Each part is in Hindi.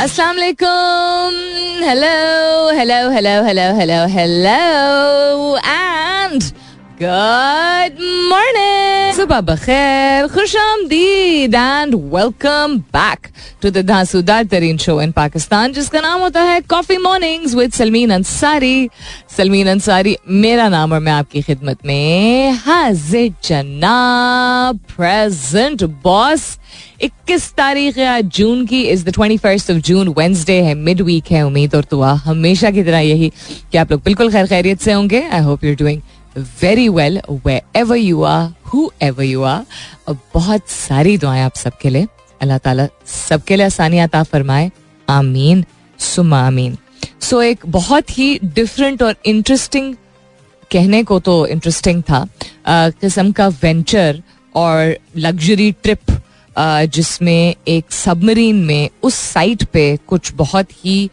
अस्सलाम वालेकुम hello hello hello hello hello hello and Good morning सुबह बखैर खुश आमदीद and welcome back to the धांसूदार तरीन शो इन पाकिस्तान जिसका नाम होता है coffee mornings with Salmeen Ansari Salmeen Ansari मेरा नाम और मैं आपकी खिदमत में हाजिर जना प्रेजेंट बॉस इक्कीस तारीख आज, जून की is the twenty first of June Wednesday है मिड वीक है, उम्मीद और दुआ। हमेशा की तरह यही कि आप लोग बिल्कुल खैर खैरियत से होंगे। I hope you doing very well wherever you are whoever you are बहुत सारी दुआएँ आप सबके लिए। अल्लाह ताला सबके लिए आसानियात फरमाए। आमीन। सुमा आमीन। सो so, एक बहुत ही डिफरेंट और इंटरेस्टिंग कहने को तो इंटरेस्टिंग था। किस्म का वेंचर और लग्जरी ट्रिप जिसमें एक सबमरीन में उस साइट पे कुछ बहुत ही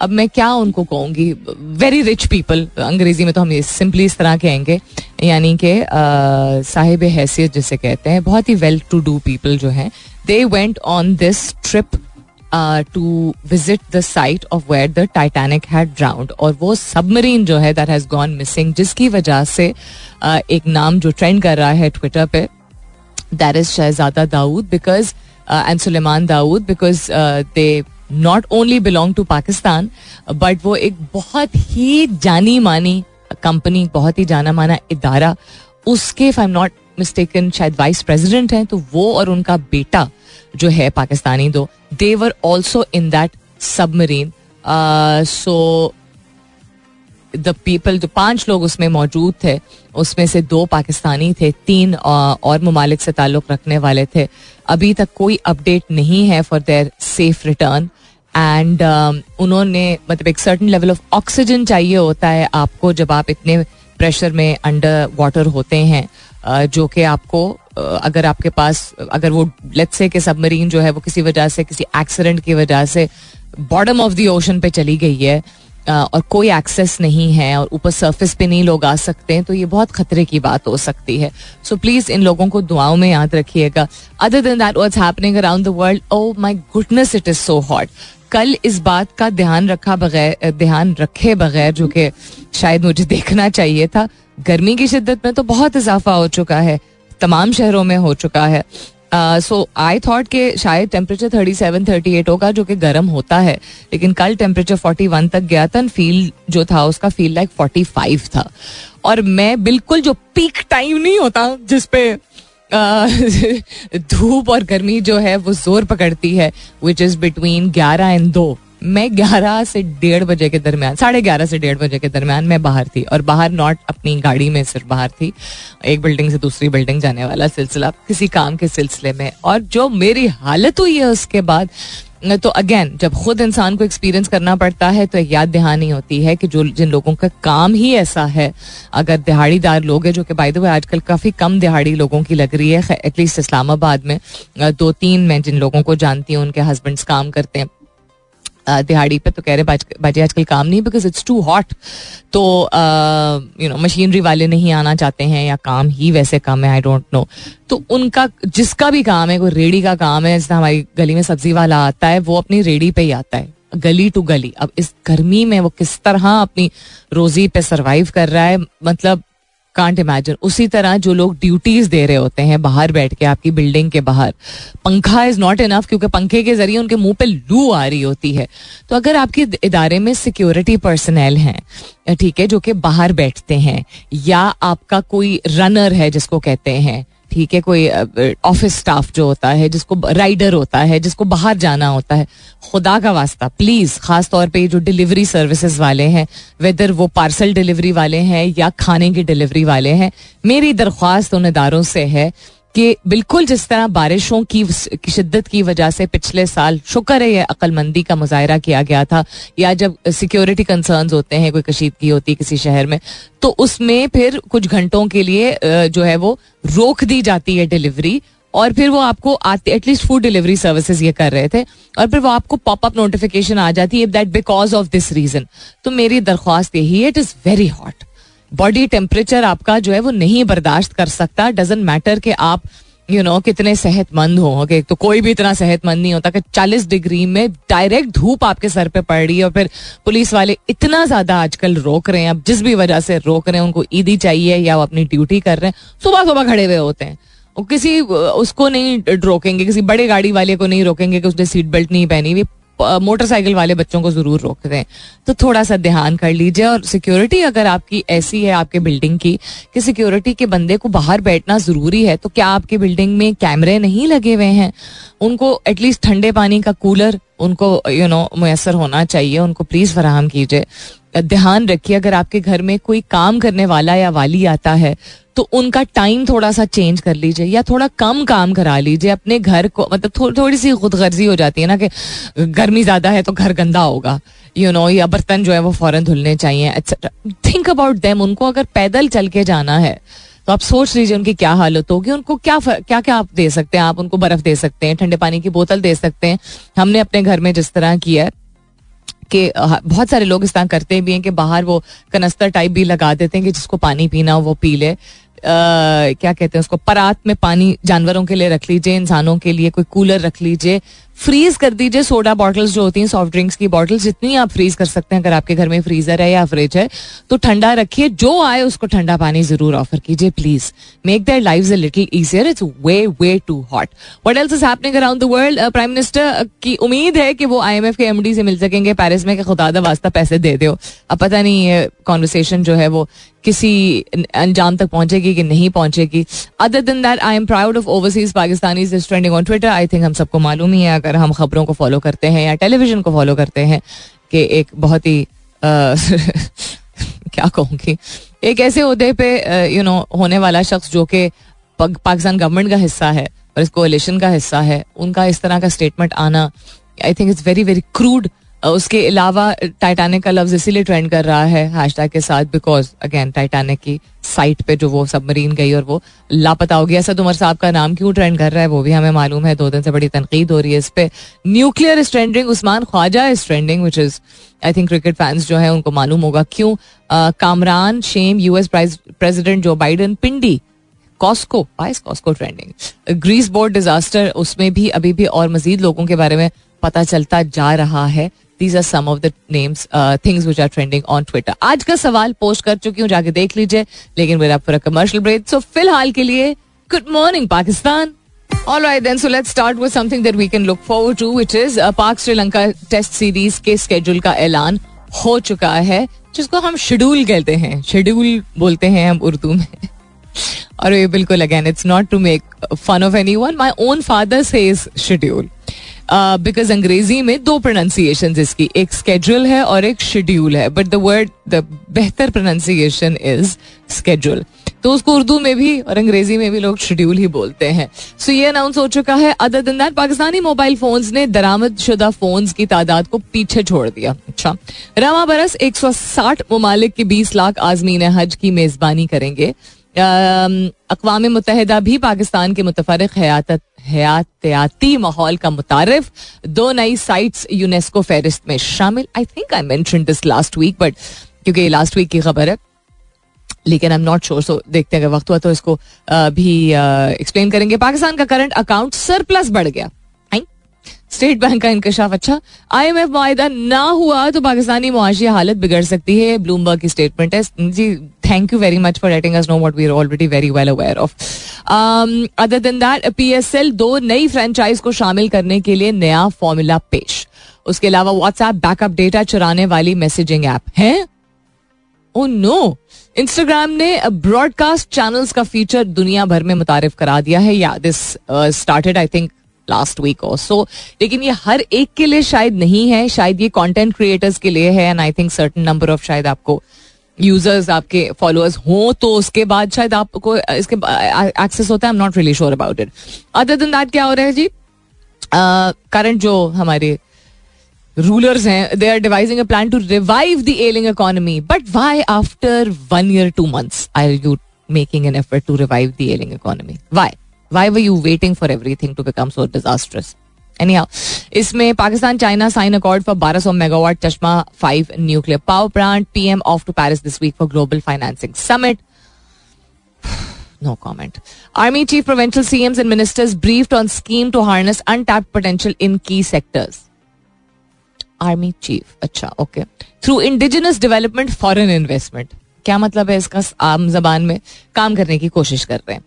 अब मैं क्या उनको कहूँगी? वेरी रिच पीपल अंग्रेज़ी में तो हम सिंपली इस तरह कहेंगे यानी कि साहिब हैसियत जिसे कहते हैं बहुत ही वेल टू डू पीपल जो हैं they went on this trip to visit the site of where the Titanic had drowned और वो सबमरीन जो है दैट हैज़ गॉन मिसिंग जिसकी वजह से uh, एक नाम जो ट्रेंड कर रहा है ट्विटर पे that is Shahzada Dawood because and Suleman Dawood because they not only belong to Pakistan but वो एक बहुत ही जानी मानी कंपनी बहुत ही जाना माना इदारा, उसके if I am not mistaken शायद वाइस प्रेसिडेंट हैं तो वो और उनका बेटा जो है पाकिस्तानी दो they were also in that submarine so the people जो पाँच लोग उसमें मौजूद थे, उसमें से दो पाकिस्तानी थे, तीन और ममालिक से ताल्लुक रखने वाले थे। अभी तक कोई अपडेट नहीं है for their safe return and उन्होंने मतलब एक सर्टन लेवल ऑफ़ ऑक्सीजन चाहिए होता है आपको जब आप इतने प्रेशर में अंडर वाटर होते हैं जो कि आपको अगर आपके पास, अगर वो लेट्स से कि सबमरीन जो है वो किसी वजह से, किसी एक्सीडेंट की वजह से बॉटम ऑफ़ द ओशन पे चली गई है और कोई एक्सेस नहीं है और ऊपर सरफेस पे नहीं लोग आ सकते हैं तो ये बहुत खतरे की बात हो सकती है। सो प्लीज़ इन लोगों को दुआओं में याद रखिएगा। Other than that what's happening around the world oh my goodness it is so hot कल इस बात का ध्यान रखा बगैर ध्यान रखे बगैर, जो कि शायद मुझे देखना चाहिए था, गर्मी की शिद्दत में तो बहुत इजाफा हो चुका है, तमाम शहरों में हो चुका है। सो आई थॉट के शायद temperature thirty seven thirty eight होगा, जो कि गर्म होता है। लेकिन कल टेम्परेचर फोर्टी वन तक गया था फील जो था, उसका फील लाइक फोर्टी फाइव था। और मैं बिल्कुल जो पीक टाइम नहीं होता जिसपे धूप और गर्मी जो है, वो ज़ोर पकड़ती है विच इज़ बिटवीन ग्यारह एंड दो। मैं ग्यारह से डेढ़ बजे के दरमियान, साढ़े ग्यारह से डेढ़ बजे के दरमियान मैं बाहर थी और बाहर नॉट अपनी गाड़ी में सिर्फ़ बाहर थी। एक बिल्डिंग से दूसरी बिल्डिंग जाने वाला सिलसिला, किसी काम के सिलसिले में। और जो मेरी हालत हुई है उसके बाद तो अगेन जब खुद इंसान को एक्सपीरियंस करना पड़ता है तो एक याद दहानी होती है कि जो, जिन लोगों का काम ही ऐसा है, अगर दिहाड़ीदार लोग हैं, जो कि बाय द आजकल काफ़ी कम दिहाड़ी लोगों की लग रही है एटलीस्ट इस्लामाबाद में दो तीन मैं जिन लोगों को जानती हूँ, उनके हस्बैंड्स काम करते हैं। दिहाड़ी पे तो कह रहे बाजी आजकल काम नहीं बिकॉज़ इट्स टू हॉट तो यू नो मशीनरी वाले नहीं आना चाहते हैं या काम ही वैसे कम है आई डोंट नो तो उनका, जिसका भी काम है, कोई रेडी का काम है जैसे हमारी गली में सब्ज़ी वाला आता है, वो अपनी रेडी पे ही आता है, गली टू गली. अब इस गर्मी में वो किस तरह अपनी रोजी पे सरवाइव कर रहा है मतलब कांट इमेजिन उसी तरह जो लोग ड्यूटीज़ दे रहे होते हैं, बाहर बैठ के आपकी बिल्डिंग के बाहर, पंखा इज़ नॉट इनफ क्योंकि पंखे के ज़रिए उनके मुँह पे लू आ रही होती है। तो अगर आपके इदारे में सिक्योरिटी पर्सनल हैं, ठीक है, जो कि बाहर बैठते हैं, या आपका कोई रनर है जिसको कहते हैं ठीक है, कोई ऑफ़िस स्टाफ जो होता है, जिसको राइडर होता है, जिसको बाहर जाना होता है, खुदा का वास्ता प्लीज़ खास तौर पे जो डिलीवरी सर्विसेज़ वाले हैं वेदर वो पार्सल डिलीवरी वाले हैं या खाने की डिलीवरी वाले हैं, मेरी दरख्वास्त उन इदारों से है कि बिल्कुल जिस तरह बारिशों की शिद्दत की वजह से पिछले साल शुक्र है, ये अक्लमंदी का मुजाहरा किया गया था, या जब सिक्योरिटी कंसर्न होते हैं, कोई कशीदगी होती है किसी शहर में तो उसमें फिर कुछ घंटों के लिए जो है वो रोक दी जाती है डिलीवरी और फिर वो आपको आते एटलीस्ट फ़ूड डिलीवरी सर्विसेज़ ये कर रहे थे, और फिर वो आपको पॉपअप नोटिफिकेशन आ जाती है that because of this reason तो मेरी दरख्वास्त यही है it is very hot body temperature आपका जो है वो नहीं बर्दाश्त कर सकता। डजेंट मैटर कि आप यू you नो know, कितने सेहतमंद हो ओके तो कोई भी इतना सेहतमंद नहीं होता कि 40 डिग्री में डायरेक्ट धूप आपके सर पे पड़ रही है और फिर पुलिस वाले इतना ज़्यादा आजकल रोक रहे हैं। अब जिस भी वजह से रोक रहे हैं उनको ईदी चाहिए या वो अपनी ड्यूटी कर रहे हैं। सुबह सुबह खड़े हुए होते हैं। किसी उसको नहीं रोकेंगे किसी बड़े गाड़ी वाले को नहीं रोकेंगे कि उसने सीट बेल्ट नहीं पहनी हुई। मोटरसाइकिल वाले बच्चों को ज़रूर रोक दें। तो थोड़ा सा ध्यान कर लीजिए और सिक्योरिटी अगर आपकी ऐसी है आपके बिल्डिंग की कि सिक्योरिटी के बंदे को बाहर बैठना ज़रूरी है तो क्या आपके बिल्डिंग में कैमरे नहीं लगे हुए हैं? उनको एटलीस्ट ठंडे पानी का कूलर, उनको यू नो मैसर होना चाहिए, उनको प्लीज़ फराहम कीजिए। ध्यान रखिए अगर आपके घर में कोई काम करने वाला या वाली आता है तो उनका टाइम थोड़ा सा चेंज कर लीजिए या थोड़ा कम काम करा लीजिए। अपने घर को मतलब थो, थोड़ी सी खुदगर्जी हो जाती है ना कि गर्मी ज़्यादा है तो घर गंदा होगा। यू नो या बर्तन जो है वो फ़ौरन धुलने चाहिए एक्सेट्रा थिंक अबाउट देम उनको अगर पैदल चल के जाना है तो आप सोच लीजिए उनकी क्या हालत होगी उनको क्या क्या क्या आप दे सकते हैं? आप उनको बर्फ़ दे सकते हैं ठंडे पानी की बोतल दे सकते हैं। हमने अपने घर में जिस तरह किया है कि बहुत सारे लोग इस तरह करते भी हैं कि बाहर वो कनस्तर टाइप भी लगा देते हैं कि जिसको पानी पीना हो वो पी ले। क्या कहते हैं उसको? परात में पानी जानवरों के लिए रख लीजिए, इंसानों के लिए कोई कूलर रख लीजिए फ्रीज कर दीजिए सोडा बॉटल्स जो होती हैं सॉफ्ट ड्रिंक्स की बॉटल्स जितनी आप फ्रीज कर सकते हैं, अगर आपके घर में फ्रीजर है या फ्रिज है तो ठंडा रखिए, जो आए उसको ठंडा पानी ज़रूर ऑफ़र कीजिए please make their life a little easier it's way way too hot what else is happening around the world prime minister की उम्मीद है कि वो आईएमएफ के एमडी से मिल सकेंगे पेरिस में खुदा वास्ता पैसे दे दो अब पता नहीं ये कॉन्वर्सेशन जो है वो किसी अंजाम तक पहुंचेगी कि नहीं पहुंचेगी। Other than that I am proud of overseas Pakistani trending on Twitter I think हम सबको मालूम ही है अगर हम खबरों को फॉलो करते हैं या टेलीविज़न को फॉलो करते हैं कि एक बहुत ही क्या कहूँगी एक ऐसे उहदे पे यू नो होने वाला शख्स जो कि पाकिस्तान गवर्नमेंट का हिस्सा है और इस कोलिशन का हिस्सा है, उनका इस तरह का स्टेटमेंट आना I think it's very very crude उसके अलावा टाइटानिक का लफ्ज इसीलिए ट्रेंड कर रहा है हैशटैग के साथ बिकॉज़ अगेन टाइटानिक की साइट पे जो वो सबमरीन गई और वो लापता हो गया। असद उमर साहब का नाम क्यों ट्रेंड कर रहा है, वो भी हमें मालूम है। दो दिन से बड़ी तनकीद हो रही है इस पे। Nuclear is trending Usman Khawaja is trending which is I think cricket fans जो है, उनको मालूम होगा क्यों। Kamran, shame US president Joe Biden Pindi Costco vice Costco trending Greece boat disaster उसमें भी अभी भी और मजीद लोगों के बारे में पता चलता जा रहा है। These are some of the names things which are trending on Twitter आज का सवाल पोस्ट कर चुकी हूँ जाके देख लीजिए लेकिन मेरा पूरा कमर्शियल ब्रेक सो फ़िलहाल के लिए good morning Pakistan All right, then. So let's start with something that we can look forward to, which is uh, Pak Sri Lanka Test Series के schedule ऐलान हो चुका है जिसको हम शेड्यूल कहते हैं। शेड्यूल बोलते हैं हम उर्दू में। और ये बिल्कुल again it's not to make fun of anyone my own father से शेड्यूल बिकॉज़ अंग्रेज़ी में दो प्रोनाउंसिएशन इसकी, एक स्केड्यूल है और एक शेड्यूल है बट द वर्ड द बेहतर प्रोनाउंसिएशन इज़ स्केड्यूल तो उसको उर्दू में भी और अंग्रेज़ी में भी लोग शेड्यूल ही बोलते हैं। सो ये अनाउंस हो चुका है। अदर दिन दैट पाकिस्तानी मोबाइल फोन्स ने दरामद शुदा फोन्स की तादाद को पीछे छोड़ दिया। अच्छा। रवा बरस 160 ममालिक के 20 लाख आजमीन हज की मेजबानी करेंगे। अकवा मुतहदा भी पाकिस्तान के मुतफरक हयात, हयातियाती माहौल का मुतारफ दो नई साइट्स यूनेस्को फेरिस्त में शामिल। आई थिंक आई मैं दिस लास्ट वीक बट क्योंकि लास्ट वीक की खबर है, लेकिन I am not sure so देखते हैं, अगर वक्त हुआ तो इसको भी एक्सप्लेन करेंगे। पाकिस्तान का करंट अकाउंट सरप्लस बढ़ गया। स्टेट बैंक का इंकशाफ अच्छा। आई एम एफ़ माहा ना हुआ तो पाकिस्तानी मुआशी हालत बिगड़ सकती है ब्लूमबर्ग की स्टेटमेंट है। जी thank you very much for letting us know what we are already very well aware of other than that PSL दो नई फ्रेंचाइज को शामिल करने के लिए नया फॉर्मूला पेश। उसके अलावा व्हाट्सएप बैकअप डेटा चुराने वाली मैसेजिंग ऐप है? नो इंस्टाग्राम ने ब्रॉडकास्ट चैनल्स का फीचर दुनिया भर में मुतारिफ करा दिया है। Yeah this started I think last week और सो लेकिन ये हर एक के लिए शायद नहीं है। शायद ये कंटेंट क्रिएटर्स के लिए है and I think certain number of शायद आपको यूज़र्स आपके फॉलोअर्स हो तो उसके बाद शायद आपको इसके एक्सेस होता है I am not really sure about it other than that क्या हो रहा है जी? करंट जो हमारे रूलर्स हैं they are devising a plan to revive the ailing economy but why after one year two months are you making an effort to revive the ailing economy why why were you waiting for everything to become so disasters any इसमें Pakistan China sign accord for बारह सौ megawatt Chashma five nuclear power plant PM off to Paris this week for global financing summit no comment army chief provincial CM and ministers brief on scheme to harness untapped potential in key sectors army chief अच्छा okay through indigenous development foreign investment क्या मतलब है इसका आम जबान में? काम करने की कोशिश कर रहे हैं।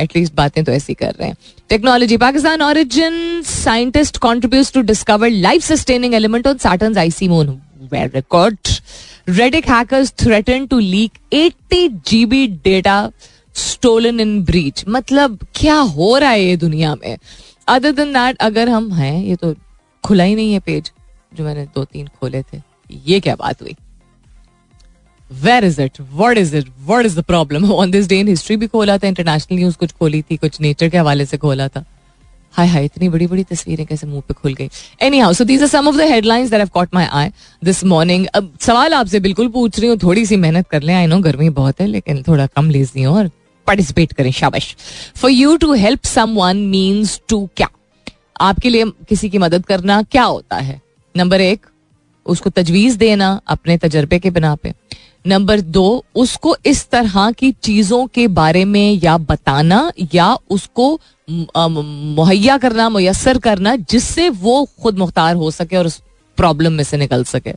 एटलीस्ट बातें तो ऐसी कर रहे हैं। Technology Pakistan origin scientist contribute to discover life sustaining element on Saturn icy moon record Reddit hackers threaten to leak 80 GB data stolen in breach. मतलब क्या हो रहा है ये दुनिया में? अदर देन दैट अगर हम हैं, ये तो खुला ही नहीं है पेज जो मैंने दो तीन खोले थे। ये क्या बात हुई? Where is it word is it word is the problem on this day in history भी खोला था इंटरनेशनल न्यूज़ कुछ खोली थी, कुछ नेचर के हवाले से खोला था। हाय हाय, इतनी बड़ी बड़ी तस्वीरें कैसे मुँह पे खुल गई। Anyhow so these are some of the headlines that have caught my eye this morning अब सवाल आपसे बिल्कुल पूछ रही हूँ, थोड़ी सी मेहनत कर लें। आई नो गर्मी बहुत है, लेकिन थोड़ा कम लेजी हूँ और पार्टिसिपेट करें, शाबाश। For you to help someone means to क्या? आपके लिए किसी की मदद करना क्या होता है? नंबर एक, उसको तजवीज देना अपने तजर्बे के बिना पे। नंबर दो, उसको इस तरह की चीज़ों के बारे में या बताना या उसको मुहैया करना मैसर करना, जिससे वो खुद मुख्तार हो सके और उस प्रॉब्लम में से निकल सके,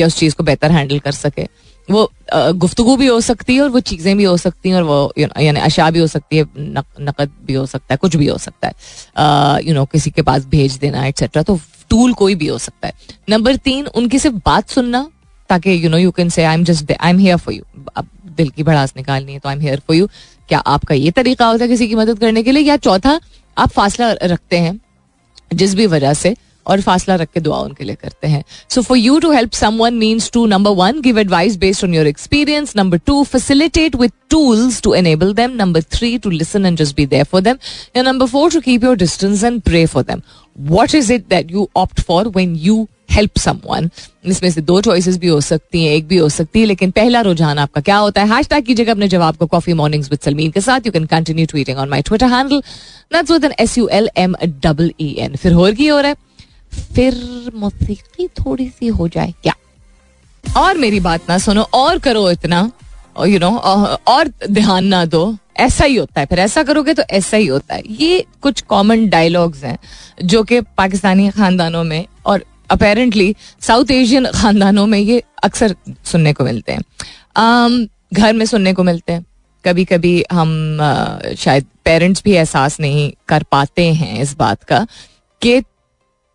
या उस चीज़ को बेहतर हैंडल कर सके। वो गुफ्तगु भी हो सकती है और वो चीज़ें भी हो सकती हैं और वो यानी अशा भी हो सकती है नकद भी हो सकता है, कुछ भी हो सकता है। यू नो किसी के पास भेज देना एक्सेट्रा तो टूल कोई भी हो सकता है। नंबर तीन, उनकी सिर्फ़ बात सुनना ताकि you no you can say I am just I am here for you अब दिल की भड़ास निकालनी है तो I am here for you क्या आपका ये तरीका होता है किसी की मदद करने के लिए? या चौथा, आप फासला रखते हैं जिस भी वजह से और फासला रख के दुआ उनके लिए करते हैं। So for you to help someone means to number one give advice based on your experience number two facilitate with tools to enable them number three to listen and just be there for them या number four to keep your distance and pray for them what is it that you opt for when you help someone इसमें से दो चॉइसेस भी हो सकती हैं, एक भी हो सकती है, लेकिन पहला रुझान आपका क्या होता है? हैश टैग कीजिएगा अपने जवाब को कॉफ़ी मॉर्निंग्स विद सलमीन के साथ। You can continue tweeting on my Twitter handle that's with N S U L M double E N फिर हो की हो रहा है। फिर मौसीकी थोड़ी सी हो जाए क्या? और मेरी बात ना सुनो, और करो इतना यू नो और ध्यान ना दो। ऐसा ही होता है। फिर ऐसा करोगे तो ऐसा ही होता है। ये कुछ कॉमन डायलॉग्स हैं, जो कि पाकिस्तानी खानदानों में और अपेरेंटली साउथ एशियन खानदानों में ये अक्सर सुनने को मिलते हैं। Um, घर में सुनने को मिलते हैं। कभी कभी हम uh, शायद पेरेंट्स भी एहसास नहीं कर पाते हैं इस बात का कि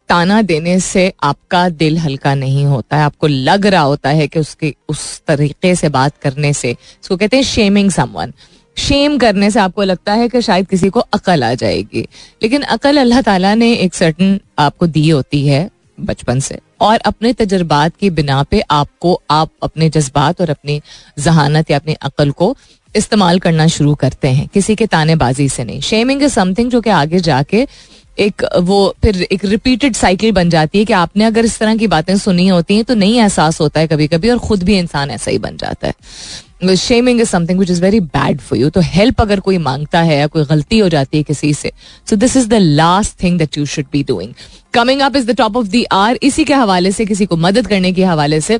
ताना देने से आपका दिल हल्का नहीं होता है। आपको लग रहा होता है कि उसके उस तरीके से बात करने से इसको कहते हैं शेमिंग समवन शेम करने से आपको लगता है कि शायद किसी को अकल आ जाएगी। लेकिन अकल अल्लाह ताला ने एक सर्टन आपको दी होती है बचपन से। और अपने तजर्बात की बिना पे आपको, आप अपने जज्बात और अपनी जहानत या अपनी अकल को इस्तेमाल करना शुरू करते हैं। किसी के तानेबाजी से नहीं। शेमिंग इज़ समथिंग जो कि आगे जाके एक वो फिर एक रिपीटेड साइकिल बन जाती है कि आपने अगर इस तरह की बातें सुनी होती हैं तो नहीं एहसास होता है कभी कभी और खुद भी इंसान ऐसा ही बन जाता है। Shaming is something which is very bad for you तो हेल्प अगर कोई माँगता है या कोई गलती हो जाती है किसी से so this is the last thing that you should be doing coming up is the top of the hour इसी के हवाले से, किसी को मदद करने के हवाले से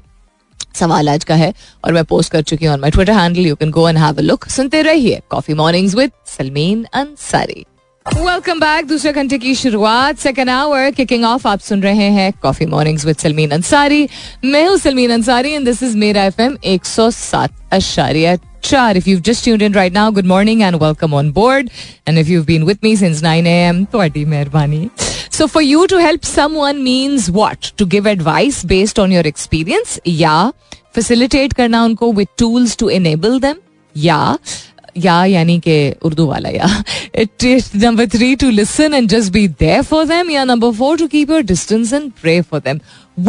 सवाल आज का है और मैं पोस्ट कर चुकी हूँ on my Twitter handle you can go and have a look सुनते रहिए coffee mornings with Salmeen Ansari welcome back दूसरे घंटे की शुरुआत. सेकंड आवर किकिंग ऑफ़ आप सुन रहे हैं coffee mornings with Salmeen Ansari मैं हूँ Salmeen Ansari and this is मेरा एफएम 107 अशारिया चार. If you just tuned in right now good morning and welcome on board and if you been with me since 9 AM तुम्हारी मेहरबानी. So for you to help someone means what to give advice based on your experience या फैसिलिटेट करना उनको with tools to enable them या या यानी कि उर्दू वाला, या number three to listen and just be there for them या number four to keep your distance and pray for them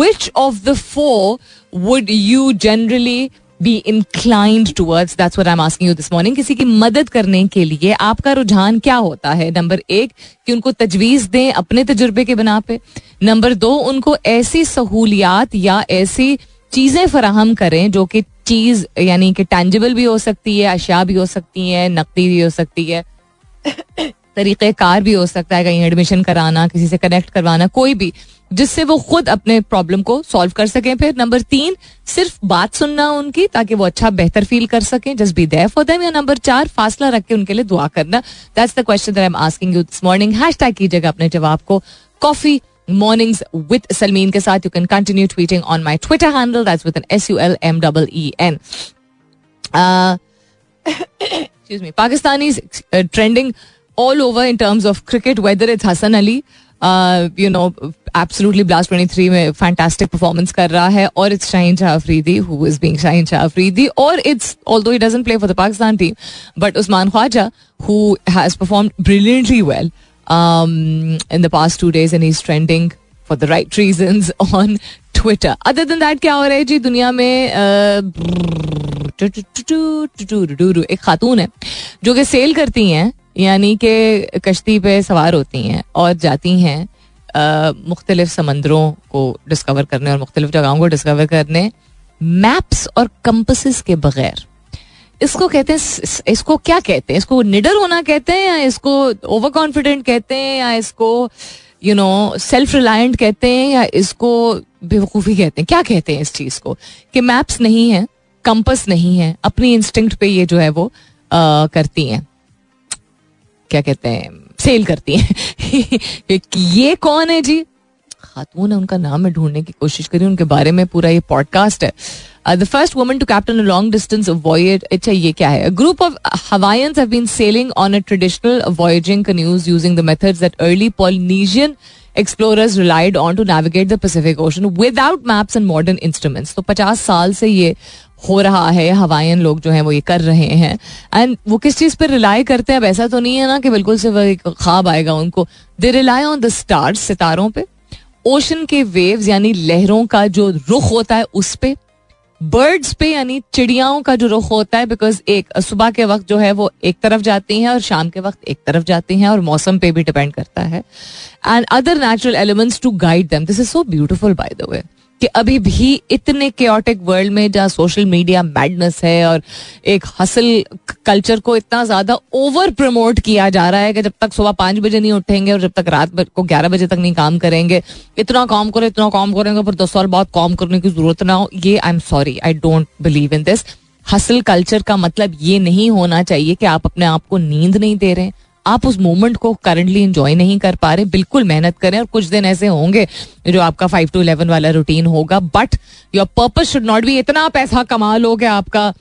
which of the four would you generally be inclined towards that's what I am asking you this morning किसी की मदद करने के लिए आपका रुझान क्या होता है? नंबर एक, कि उनको तजवीज दें अपने तजुर्बे के बना पे। नंबर दो, उनको ऐसी सहूलियात या ऐसी चीज़ें फराहम करें जो कि चीज़, यानी कि टेंजिबल भी हो सकती है, अशिया भी हो सकती है, नकदी भी हो सकती है तरीक़े कार भी हो सकता है कहीं एडमिशन कराना, किसी से कनेक्ट करवाना, कोई भी, जिससे वो खुद अपने प्रॉब्लम को सॉल्व कर सकें। फिर नंबर तीन, सिर्फ़ बात सुनना उनकी, ताकि वो अच्छा बेहतर फील कर सकें। Just be there for them या नंबर चार, फासला रख के उनके लिए दुआ करना। That's the question that I am asking you this morning hashtag कीजिएगा अपने जवाब को। कॉफ़ी mornings with Salmeen के साथ you can continue tweeting on my Twitter handle that's with an S U L M E E N. Uh, excuse me. Pakistani is uh, trending all over in terms of cricket, whether it's Hassan Ali, uh, you know, absolutely Blast 23 में fantastic performance कर रहा है, or it's Shaheen Shah Afridi who is being Shaheen Shah Afridi, or it's although he doesn't play for the Pakistan team, but Usman Khwaja who has performed brilliantly well um, in the past two days and he's trending for the right reasons on Twitter. Other than that, क्या हो रहा है जी दुनिया में एक खातून है जो कि सेल करती हैं यानी कि कश्ती पे सवार होती हैं और जाती हैं मुख्तलिफ़ समंदरों को डिस्कवर करने और मुख्तलिफ़ जगहों को डिस्कवर करने मैप्स और कंपसेस के बगैर इसको कहते हैं इसको क्या कहते हैं? इसको निडर होना कहते हैं या इसको ओवर कॉन्फिडेंट कहते हैं या इसको यू नो सेल्फ रिलायंट कहते हैं या इसको बेवकूफ़ी कहते हैं? क्या कहते हैं इस चीज़ को? कि मैप्स नहीं है कंपस नहीं है अपनी इंस्टिंक्ट पे ये जो है वो आ, करती हैं। क्या कहते हैं? सेल करती हैं। ये कौन है जी? खातून है उनका नाम मैं ढूँढने की कोशिश करी उनके बारे में पूरा ये पॉडकास्ट है। The first woman to captain long distance voyage अच्छा ये क्या है? Group of Hawaiians have been sailing on a traditional voyaging canoes using the methods that early Polynesian explorers relied on to navigate the Pacific Ocean without maps and modern instruments तो पचास साल से ये हो रहा है हवाइन लोग जो हैं वो ये कर रहे हैं। एंड वो किस चीज़ पर रिलाई करते हैं? अब ऐसा तो नहीं है ना कि बिल्कुल से वह एक ख्वाब आएगा उनको। They rely on the stars सितारों पे। ओशन के वेव्स यानी लहरों का जो रुख होता है, उस पे बर्ड्स पे, यानी चिड़ियाओं का जो रुख होता है बिकॉज़ एक, सुबह के वक्त जो है वो एक तरफ़ जाती हैं और शाम के वक्त एक तरफ़ जाती हैं और मौसम पे भी डिपेंड करता है। And other natural elements to guide them this is so beautiful by the way कि अभी भी इतने क्योटिक वर्ल्ड में जहाँ सोशल मीडिया मैडनेस है और एक हसल कल्चर को इतना ज़्यादा ओवर प्रमोट किया जा रहा है कि जब तक सुबह पाँच बजे नहीं उठेंगे और जब तक रात को ग्यारह बजे तक नहीं काम करेंगे, इतना काम करें, इतना काम करेंगे, फिर दस साल बाद काम करने की ज़रूरत ना हो। ये I am sorry I don't believe in this hustle culture का मतलब ये नहीं होना चाहिए कि आप अपने आप को नींद नहीं दे रहे आप उस मोमेंट को करंटली इंजॉय नहीं कर पा रहे, बिल्कुल मेहनत करें और कुछ दिन ऐसे होंगे जो आपका फाइव टू इलेवन वाला रूटीन होगा but your purpose should not be इतना पैसा कमा लो कि आपका।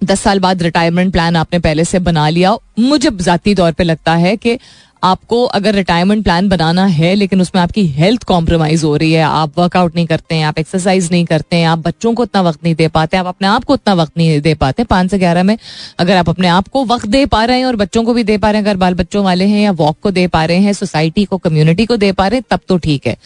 दस साल बाद रिटायरमेंट प्लान आपने पहले से बना लिया। मुझे जाती तौर पे लगता है कि आपको अगर रिटायरमेंट प्लान बनाना है, लेकिन उसमें आपकी हेल्थ कॉम्प्रोमाइज हो रही है, आप वर्कआउट नहीं करते हैं, आप एक्सरसाइज नहीं करते हैं, आप बच्चों को उतना वक्त नहीं दे पाते, आप अपने आप को उतना वक्त नहीं दे पाते, पाँच से ग्यारह में अगर आप अपने आप को वक्त दे पा रहे हैं और बच्चों को भी दे पा रहे हैं, अगर बाल बच्चों वाले हैं या वॉक को दे पा रहे हैं सोसाइटी को कम्युनिटी को दे पा रहे हैं, तब तो ठीक है।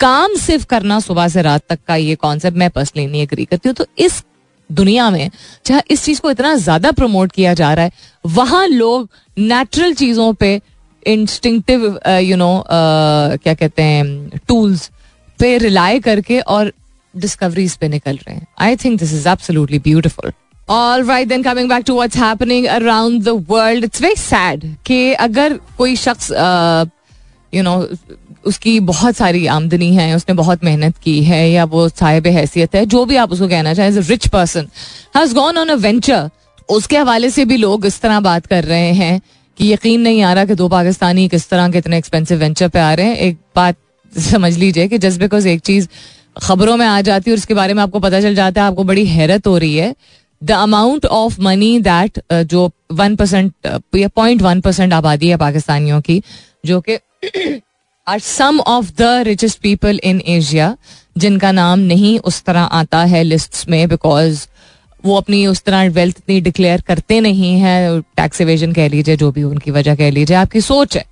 काम सिर्फ़ करना सुबह से रात तक का ये कॉन्सेप्ट मैं पर्सनली नहीं एग्री करती हूँ। तो इस दुनिया में जहाँ इस चीज़ को इतना ज़्यादा प्रमोट किया जा रहा है, वहाँ लोग नेचुरल चीज़ों पे इंस्टिंक्टिव यू नो क्या कहते हैं टूल्स पे रिलाई करके और डिस्कवरीज पे निकल रहे हैं। I think this is absolutely beautiful all right then coming back to what's happening around the world it's very sad कि अगर कोई शख्स यू नो उसकी बहुत सारी आमदनी है, उसने बहुत मेहनत की है या वो साहिब हैसियत है, जो भी आप उसको कहना चाहें rich person has gone on a venture उसके हवाले से भी लोग इस तरह बात कर रहे हैं कि यकीन नहीं आ रहा कि दो पाकिस्तानी किस तरह के इतने एक्सपेंसिव वेंचर पे आ रहे हैं। एक बात समझ लीजिए कि जस्ट बिकॉज़ एक चीज़ खबरों में आ जाती है और उसके बारे में आपको पता चल जाता है, आपको बड़ी हैरत हो रही है। The amount of money that जो वन परसेंट या पॉइंट वन परसेंट आबादी है पाकिस्तानियों की, जो कि are some of the richest people in Asia जिनका नाम नहीं उस तरह आता है लिस्ट में बिकॉज़ वो अपनी उस तरह वेल्थ इतनी डिक्लेयर करते नहीं है टैक्स एवेजन कह लीजिए, जो भी उनकी वजह कह लीजिए, आपकी सोच है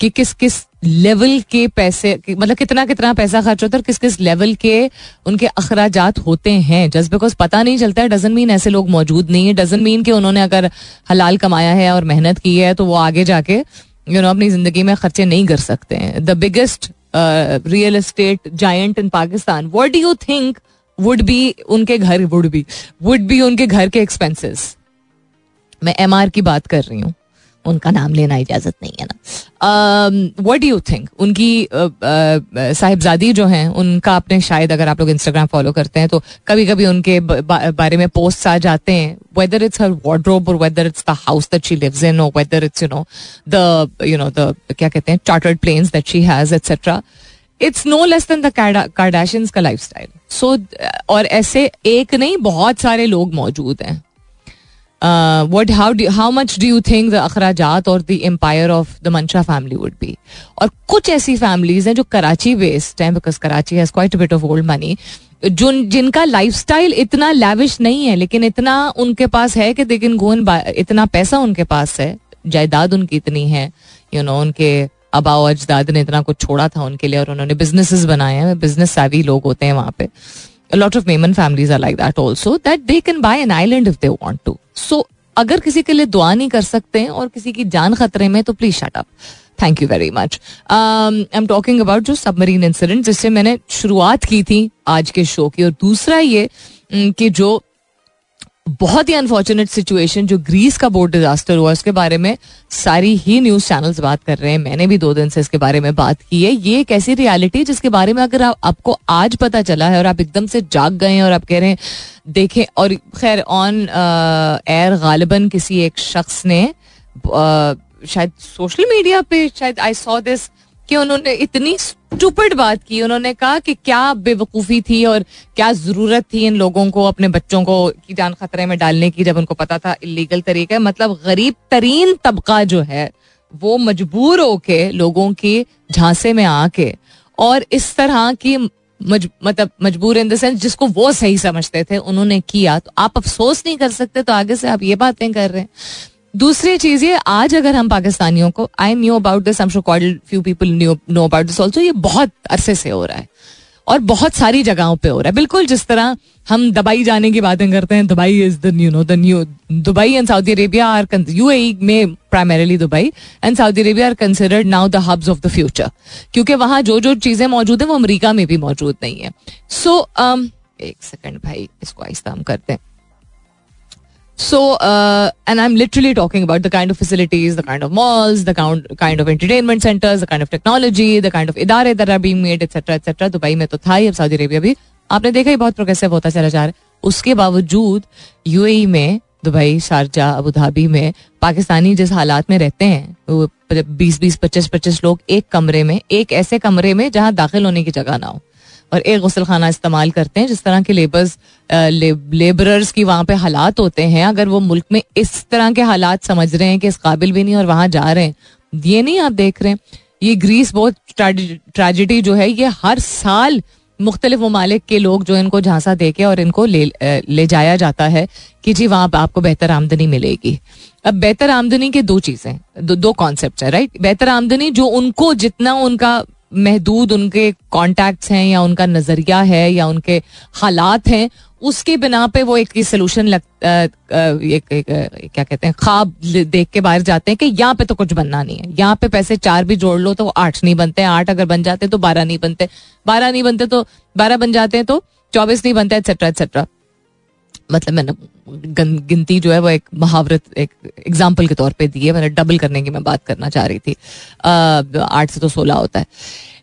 कि किस किस लेवल के पैसे मतलब कितना कितना पैसा खर्च होता है और किस किस लेवल के उनके अखराज होते हैं। जस्ट बिकॉज़ पता नहीं चलता है डजन मीन ऐसे लोग मौजूद नहीं है। डजन मीन कि उन्होंने अगर हलाल कमाया है और मेहनत की है तो वो आगे जाके यू नो अपनी ज़िंदगी में खर्चे नहीं कर सकते हैं। The biggest real estate giant in Pakistan what do you think would be उनके घर वुड बी वुड बी उनके घर के एक्सपेंसेस मैं एम की बात कर रही हूँ। उनका नाम लेना इजाज़त नहीं है ना। वट यू थिंक उनकी साहिबजादी जो हैं, उनका आपने शायद अगर आप लोग इंस्टाग्राम फॉलो करते हैं तो कभी कभी उनके बारे में पोस्ट आ जाते हैं। वेदर इट्स हर वार्ड्रोब और whether it's the house that she lives in और whether it's you know the you know the क्या कहते हैं chartered planes that she has etcetera it's no less than the Kardashians का लाइफ स्टाइल सो और ऐसे एक नहीं बहुत सारे लोग मौजूद हैं। What how how much do you think the अखराजात और the empire of the Mansha family would be और कुछ ऐसी फैमिलीज़ हैं जो कराची बेस्ड हैं because Karachi has quite bit of old money जो जिनका लाइफस्टाइल इतना लैविश नहीं है लेकिन इतना उनके पास है कि लेकिन गोन इतना पैसा उनके पास है जायदाद उनकी इतनी है यू you नो know, उनके अबाओ अजदाद ने इतना कुछ छोड़ा था उनके लिए और उन्होंने बिजनेसेस बनाए हैं बिज़नेस सावी लोग होते हैं वहाँ पे। Lot of Memon families are like that also that they can buy an island if they want to so अगर किसी के लिए दुआ नहीं कर सकते हैं और किसी की जान खतरे में तो please shut up thank you very much I am talking about जो सबमरीन इंसिडेंट जिससे मैंने शुरुआत की थी आज के शो की। और दूसरा ये कि जो बहुत ही अनफॉर्चुनेट सिचुएशन जो ग्रीस का बोट डिजास्टर हुआ उसके बारे में सारी ही न्यूज़ चैनल्स बात कर रहे हैं। मैंने भी दो दिन से इसके बारे में बात की है। ये एक ऐसी रियलिटी जिसके बारे में अगर आप, आपको आज पता चला है और आप एकदम से जाग गए हैं और आप कह रहे हैं देखें और खैर ऑन एयर गालिबन किसी एक शख्स ने आ, शायद सोशल मीडिया पे शायद आई सॉ दिस कि उन्होंने इतनी स्टूपिड बात की। उन्होंने कहा कि क्या बेवकूफ़ी थी और क्या ज़रूरत थी इन लोगों को अपने बच्चों को की जान खतरे में डालने की जब उनको पता था इलीगल तरीका मतलब गरीब तरीन तबका जो है वो मजबूर होके लोगों के झांसे में आके और इस तरह की मज, मतलब मजबूर इन द सेंस जिसको वो सही समझते थे उन्होंने किया। तो आप अफसोस नहीं कर सकते तो आगे से आप ये बातें कर रहे हैं। दूसरी चीज़ ये आज अगर हम पाकिस्तानियों को I knew about this I am few people know about this also ये बहुत अरसे से हो रहा है। और बहुत सारी जगहों पे हो रहा है। बिल्कुल जिस तरह हम दुबई जाने की बातें करते हैं Dubai is the you know the new Dubai and Saudi Arabia are UAE में primarily Dubai and Saudi Arabia are considered now the hubs of the future क्योंकि वहाँ जो जो चीज़ें मौजूद है वो अमरीका में भी मौजूद नहीं है। सो so, um, एक सेकंड भाई इसको आहिस्ता हम करते हैं। So, uh, and I'm literally talking about the kind of facilities, the kind of malls, the kind, kind of entertainment centers, the kind of technology, the kind of idare that are being made, etc. etc. Dubai में तो था ही अब सऊदी अरेबिया भी आपने देखा ही बहुत प्रोग्रेसिव होता चला जा रहा है उसके बावजूद यूएई में दुबई शारजा अबू धाबी में पाकिस्तानी जिस हालात में रहते हैं वो बीस बीस पच्चीस पच्चीस लोग एक कमरे में एक ऐसे कमरे में जहाँ दाखिल होने की जगह ना हो और एक गसल खाना इस्तेमाल करते हैं जिस तरह के लेबर्स लेबरर्स की वहाँ पे हालात होते हैं अगर वो मुल्क में इस तरह के हालात समझ रहे हैं कि इस काबिल भी नहीं और वहाँ जा रहे हैं ये नहीं आप देख रहे हैं ये ग्रीस बहुत ट्रेजिडी जो है ये हर साल मुख्तलिफ़ ममालिक के लोग जो इनको झांसा दे के और इनको ले ले जाया जाता है कि जी वहाँ आपको बेहतर आमदनी मिलेगी अब बेहतर आमदनी के दो चीज़ें दो, दो कॉन्सेप्ट है राइट बेहतर आमदनी जो उनको जितना उनका महदूद उनके कॉन्टैक्ट्स हैं या उनका नज़रिया है या उनके हालात हैं, उसके बिना पे वो एक सोल्यूशन लग क्या कहते हैं, ख्वाब देख के बाहर जाते हैं कि यहाँ पे तो कुछ बनना नहीं है। यहाँ पे पैसे चार भी जोड़ लो तो आठ नहीं बनते आठ अगर बन जाते तो बारह नहीं बनते। बारह नहीं बनते तो बारह बन जाते हैं तो चौबीस नहीं बनते एक्सेट्रा एक्सेट्रा मतलब मैंने गिनती जो है वो एक मुहावरत एक एग्ज़ाम्पल के तौर पे दी है। मैंने डबल करने की मैं बात करना चाह रही थी। आठ से तो सोलह होता है।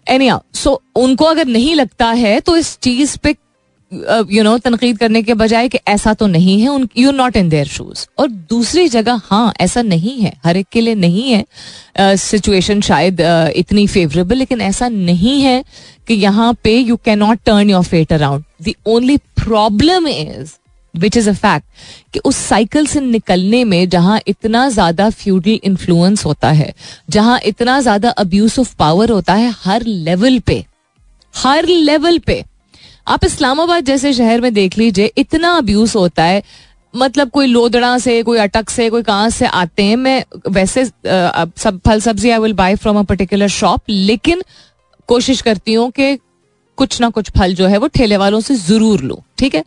एनी सो उनको अगर नहीं लगता है तो इस चीज़ पे यू नो तनकीद करने के बजाय कि ऐसा तो नहीं है उन you not in their shoes और दूसरी जगह हाँ ऐसा नहीं है। हर एक के लिए नहीं है। सिचुएशन uh, शायद uh, इतनी फेवरेबल लेकिन ऐसा नहीं है कि यहाँ पे you can not turn your fate around the only problem is which is a fact कि उस साइकिल से निकलने में जहाँ इतना ज़्यादा फ्यूडल इन्फ्लुएंस होता है, जहाँ इतना ज़्यादा अब्यूज ऑफ़ पावर होता है, हर लेवल पे, हर लेवल पे। आप इस्लामाबाद जैसे शहर में देख लीजिए, इतना अब्यूज होता है मतलब कोई लोदड़ा से, कोई अटक से, कोई कहाँ से आते हैं, मैं वैसे सब, फल सब्ज़ी I will buy from a particular shop लेकिन कोशिश करती हूँ कि कुछ ना कुछ फल जो है वो ठेले वालों से ज़रूर लो, ठीक है?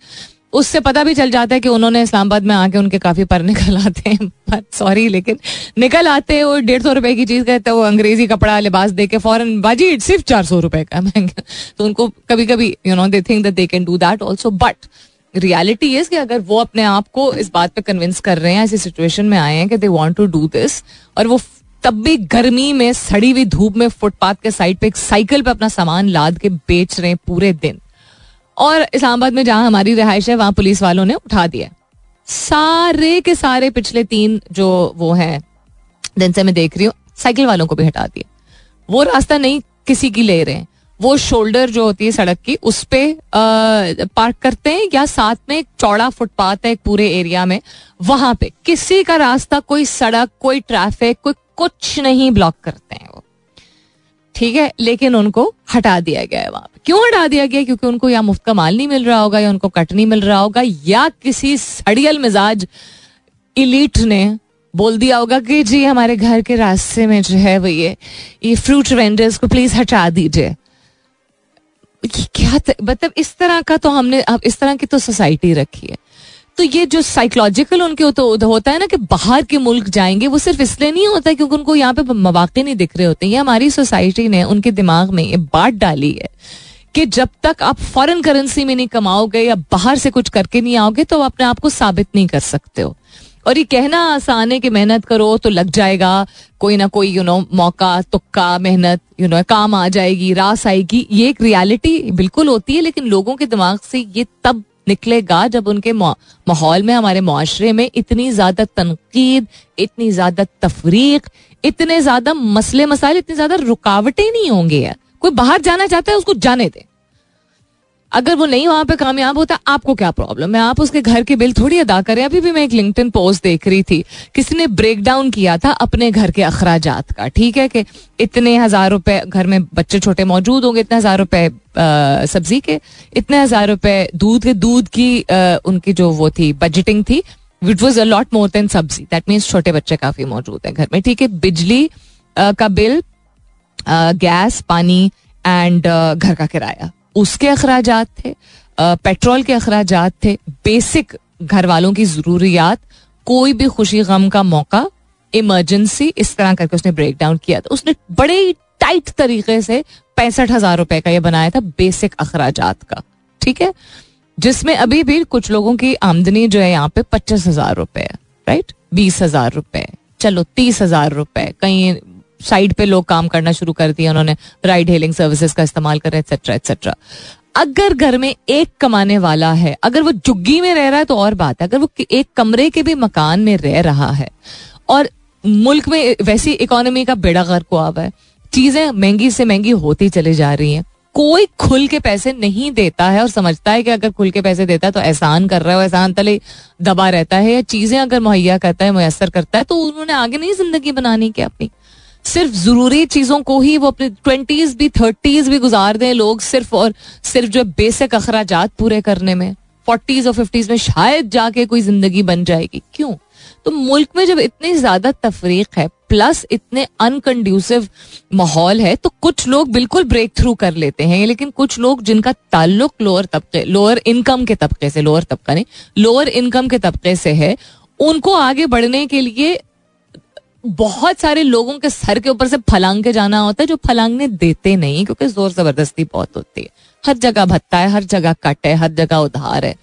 उससे पता भी चल जाता है कि उन्होंने इस्लामाबाद में आके उनके काफ़ी पर निकल आते हैं सॉरी, लेकिन निकल आते हैं और डेढ़ सौ रुपए की चीज़ कहते हैं, वो अंग्रेज़ी कपड़ा लिबास दे के फॉरन बाजी सिर्फ़ चार सौ रुपए का महँगा। तो उनको कभी कभी you know they think that they can do that also but reality is कि अगर वो अपने आप को इस बात पे कन्विंस कर रहे हैं, ऐसी सिचुएशन में आए हैं कि they want to do this और वो तब भी गर्मी में, सड़ी हुई धूप में, फुटपाथ के साइड पे एक साइकिल पे अपना सामान लाद के बेच रहे हैं पूरे दिन। और इस्लामाबाद में जहाँ हमारी रिहाइश है, वहाँ पुलिस वालों ने उठा दिया सारे के सारे पिछले तीन जो वो हैं दिन से मैं देख रही हूँ, साइकिल वालों को भी हटा दिया वो रास्ता नहीं किसी की ले रहे हैं। वो शोल्डर जो होती है सड़क की, उस पे पार्क करते हैं या साथ में एक चौड़ा फुटपाथ है पूरे एरिया में, वहाँ पे किसी का रास्ता, कोई सड़क, कोई ट्रैफ़िक, कोई कुछ नहीं ब्लॉक करते हैं ठीक है, लेकिन उनको हटा दिया गया है वहाँ क्यों हटा दिया गया? क्योंकि उनको या मुफ़्त का माल नहीं मिल रहा होगा, या उनको कट नहीं मिल रहा होगा, या किसी सड़ियल मिजाज इलीट ने बोल दिया होगा कि जी, हमारे घर के रास्ते में जो है वो ये ये फ्रूट वेंडर्स को प्लीज़ हटा दीजिए। क्या मतलब इस तरह का तो हमने इस तरह की तो सोसाइटी रखी है। तो ये जो साइकोलॉजिकल उनके तो होता है ना कि बाहर के मुल्क जाएँगे, वो सिर्फ़ इसलिए नहीं होता क्योंकि उनको यहाँ पे मौाक़े नहीं दिख रहे होते। ये हमारी सोसाइटी ने, उनके दिमाग में ये बात डाली है कि जब तक आप फॉरेन करेंसी में नहीं कमाओगे या बाहर से कुछ करके नहीं आओगे तो आप अपने आप को साबित नहीं कर सकते हो। और ये कहना आसान है कि मेहनत करो तो लग जाएगा, कोई ना कोई यू नो मौका, तुक्का, मेहनत यू नो काम आ जाएगी, रास आएगी। ये एक रियलिटी बिल्कुल होती है, लेकिन लोगों के दिमाग से ये तब निकलेगा जब उनके माहौल में, हमारे माशरे में इतनी ज़्यादा तनकीद, इतनी ज़्यादा तफरीक, इतने ज़्यादा मसले मसाइल इतनी ज़्यादा रुकावटें नहीं होंगे। कोई बाहर जाना चाहता है, उसको जाने दे। अगर वो नहीं वहाँ पे कामयाब होता आपको क्या प्रॉब्लम है आप उसके घर के बिल थोड़ी अदा करें। अभी भी मैं एक लिंक्डइन पोस्ट देख रही थी। किसी ने ब्रेक डाउन किया था अपने घर के अखराज का? ठीक है कि इतने हज़ार रुपए घर में बच्चे छोटे मौजूद होंगे इतने हज़ार रुपए सब्ज़ी के इतने हज़ार रुपए दूध के दूध की आ, उनकी जो वो थी बजटिंग थी which was a lot more than sabzi. That means छोटे बच्चे काफ़ी मौजूद हैं घर में। ठीक है बिजली का बिल गैस पानी एंड घर का किराया। उसके अखराज थे पेट्रोल के अखराज थे, बेसिक घर वालों की जरूरियात, कोई भी खुशी गम का मौका, इमरजेंसी, इस तरह करके उसने ब्रेक डाउन किया था। उसने बड़े ही टाइट तरीके से पैंसठ हज़ार रुपए का ये बनाया था, बेसिक अखराज का, ठीक है? जिसमें अभी भी कुछ लोगों की आमदनी जो है यहाँ पे पच्चीस हज़ार रुपए राइट बीस हज़ार रुपए, चलो तीस हज़ार रुपए, कहीं साइड पे लोग काम करना शुरू कर दिया, उन्होंने राइड हेलिंग सर्विसेज़ का इस्तेमाल कर रहे एक्सेट्रा एक्सेट्रा अगर घर में एक कमाने वाला है, अगर वो जुग्गी में रह रहा है तो और बात है, अगर वो एक कमरे के भी मकान में रह रहा है, और मुल्क में वैसी इकोनॉमी का बेड़ा गर्क हुआ है, चीज़ें महँगी से महँगी होती चली जा रही हैं। कोई खुल के पैसे नहीं देता है और समझता है कि अगर खुल के पैसे देता है तो एहसान कर रहा है एहसान तले दबा रहता है, या चीज़ें अगर मुहैया करता है मुयसर करता है तो उन्होंने आगे नहीं ज़िंदगी बनानी की अपनी। सिर्फ़ ज़रूरी चीज़ों को ही वो अपने ट्वेंटीज भी, थर्टीज भी गुजार दें लोग सिर्फ़ और सिर्फ़ जो बेसिक अखराज पूरे करने में। फोर्टीज और फिफ्टीज में शायद जाके कोई ज़िंदगी बन जाएगी। क्यों? तो मुल्क में जब इतनी ज़्यादा तफरीक है, प्लस इतने अनकंड्यूसिव माहौल है तो कुछ लोग बिल्कुल ब्रेक थ्रू कर लेते हैं। लेकिन कुछ लोग जिनका ताल्लुक लोअर तबके लोअर इनकम के तबके से लोअर तबका नहीं लोअर इनकम के तबके से है, उनको आगे बढ़ने के लिए बहुत सारे लोगों के सर के ऊपर से फलांग के जाना होता है, जो फलांगने देते नहीं, क्योंकि ज़ोर ज़बरदस्ती बहुत होती है। हर जगह भत्ता है, हर जगह कट है, हर जगह उधार है।